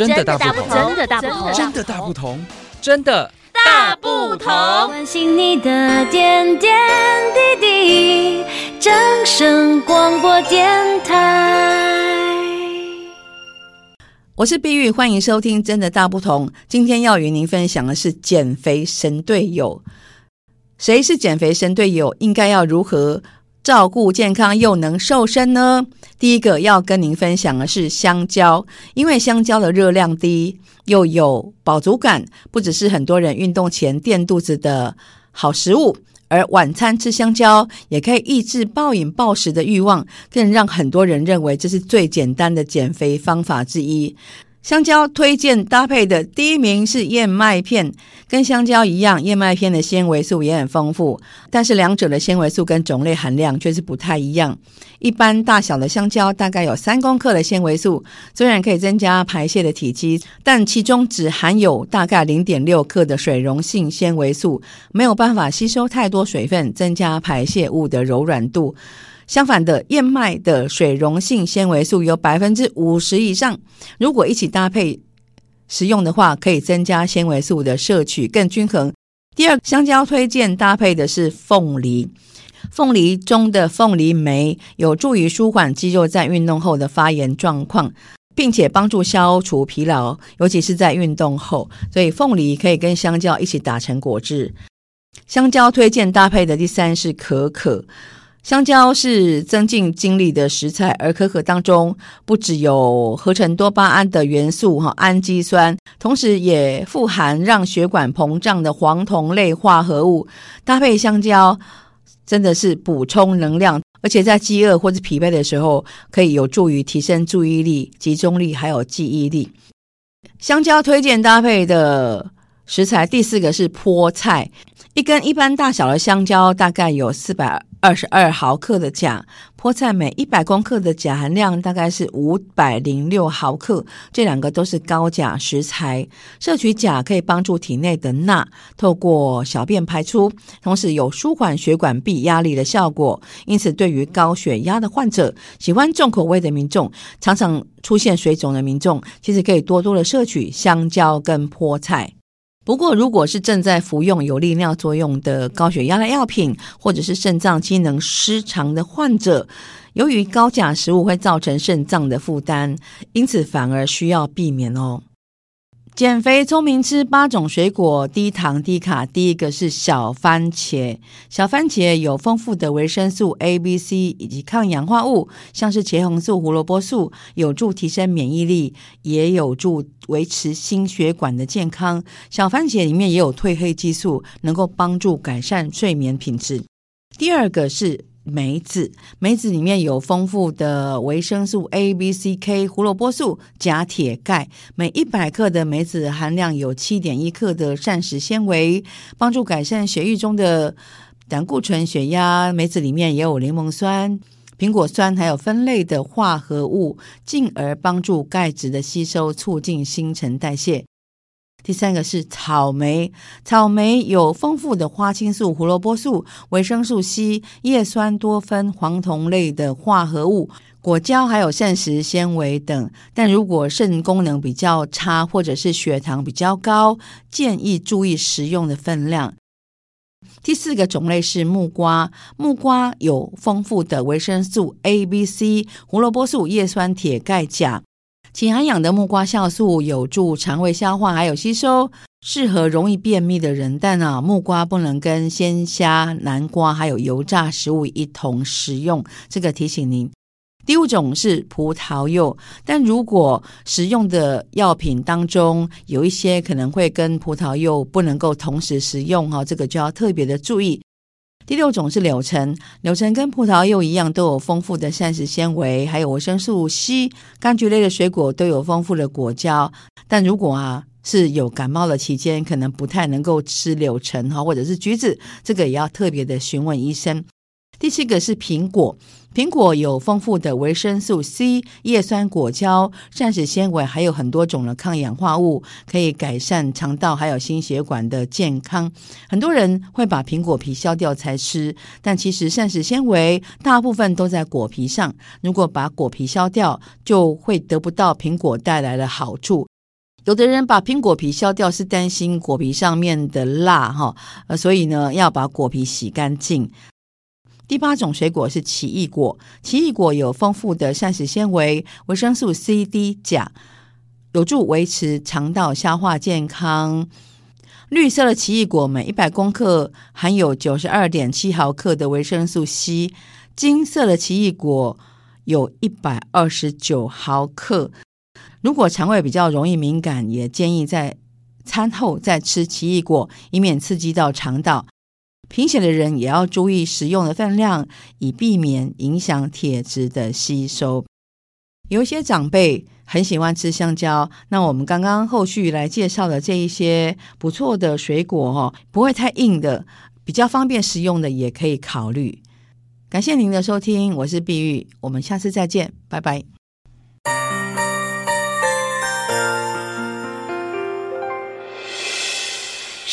真的大不同，真的大不同，真的大不同，真的大不同。关心你的点点滴滴，正声广播电台。我是碧玉，欢迎收听《真的大不同》。今天要与您分享的是减肥神队友。谁是减肥神队友？应该要如何照顾健康又能瘦身呢？第一个要跟您分享的是香蕉，因为香蕉的热量低，又有饱足感，不只是很多人运动前垫肚子的好食物，而晚餐吃香蕉也可以抑制暴饮暴食的欲望，更让很多人认为这是最简单的减肥方法之一。香蕉推荐搭配的第一名是燕麦片，跟香蕉一样，燕麦片的纤维素也很丰富，但是两者的纤维素跟种类含量却是不太一样。一般大小的香蕉大概有三公克的纤维素，虽然可以增加排泄的体积，但其中只含有大概零点六克的水溶性纤维素，没有办法吸收太多水分，增加排泄物的柔软度。相反的，燕麦的水溶性纤维素有百分之五十以上，如果一起搭配食用的话，可以增加纤维素的摄取，更均衡。第二，香蕉推荐搭配的是凤梨，凤梨中的凤梨酶有助于舒缓肌肉在运动后的发炎状况，并且帮助消除疲劳，尤其是在运动后，所以凤梨可以跟香蕉一起打成果汁。香蕉推荐搭配的第三是可可。香蕉是增进精力的食材，而可可当中不只有合成多巴胺的元素哈，氨基酸，同时也富含让血管膨胀的黄酮类化合物。搭配香蕉真的是补充能量，而且在饥饿或者疲惫的时候，可以有助于提升注意力、集中力还有记忆力。香蕉推荐搭配的食材第四个是菠菜，一根一般大小的香蕉大概有四百。二十二毫克的钾，菠菜每一百公克的钾含量大概是五百零六毫克，这两个都是高钾食材。摄取钾可以帮助体内的钠透过小便排出，同时有舒缓血管壁压力的效果。因此，对于高血压的患者、喜欢重口味的民众、常常出现水肿的民众，其实可以多多的摄取香蕉跟菠菜。不过，如果是正在服用有利尿作用的高血压的药品，或者是肾脏机能失常的患者，由于高钾食物会造成肾脏的负担，因此反而需要避免哦。减肥聪明吃八种水果，低糖低卡。第一个是小番茄，小番茄有丰富的维生素 A、B、C 以及抗氧化物，像是茄红素、胡萝卜素，有助提升免疫力，也有助维持心血管的健康。小番茄里面也有褪黑激素，能够帮助改善睡眠品质。第二个是。梅子，梅子里面有丰富的维生素 A、B、C、K、胡萝卜素、钾、铁、钙。每一百克的梅子含量有七点一克的膳食纤维，帮助改善血液中的胆固醇、血压。梅子里面也有柠檬酸、苹果酸，还有酚类的化合物，进而帮助钙质的吸收，促进新陈代谢。第三个是草莓，草莓有丰富的花青素、胡萝卜素、维生素 C、叶酸多酚、黄酮类的化合物、果胶，还有膳食纤维等。但如果肾功能比较差，或者是血糖比较高，建议注意食用的分量。第四个种类是木瓜，木瓜有丰富的维生素 A、B、C、胡萝卜素、叶酸、铁、钙、钾。仅含氧的木瓜酵素有助肠胃消化，还有吸收，适合容易便秘的人。但啊，木瓜不能跟鲜虾、南瓜还有油炸食物一同食用，这个提醒您。第五种是葡萄柚，但如果食用的药品当中有一些可能会跟葡萄柚不能够同时食用哈，这个就要特别的注意。第六种是柳橙，柳橙跟葡萄柚一样，都有丰富的膳食纤维，还有维生素 C。柑橘类的水果都有丰富的果胶，但如果啊是有感冒的期间，可能不太能够吃柳橙哈，或者是橘子，这个也要特别的询问医生。第七个是苹果，苹果有丰富的维生素 C、叶酸果胶、膳食纤维，还有很多种的抗氧化物，可以改善肠道还有心血管的健康。很多人会把苹果皮削掉才吃，但其实膳食纤维大部分都在果皮上。如果把果皮削掉，就会得不到苹果带来的好处。有的人把苹果皮削掉是担心果皮上面的蜡哈，呃，所以呢要把果皮洗干净。第八种水果是奇异果，奇异果有丰富的膳食纤维、维生素 C、D、钾，有助维持肠道消化健康。绿色的奇异果每一百公克含有九十二点七毫克的维生素 C，金色的奇异果有一百二十九毫克。如果肠胃比较容易敏感，也建议在餐后再吃奇异果，以免刺激到肠道。贫血的人也要注意食用的分量，以避免影响铁质的吸收。有一些长辈很喜欢吃香蕉，那我们刚刚后续来介绍的这一些不错的水果哦，不会太硬的，比较方便食用的也可以考虑。感谢您的收听，我是碧玉，我们下次再见，拜拜。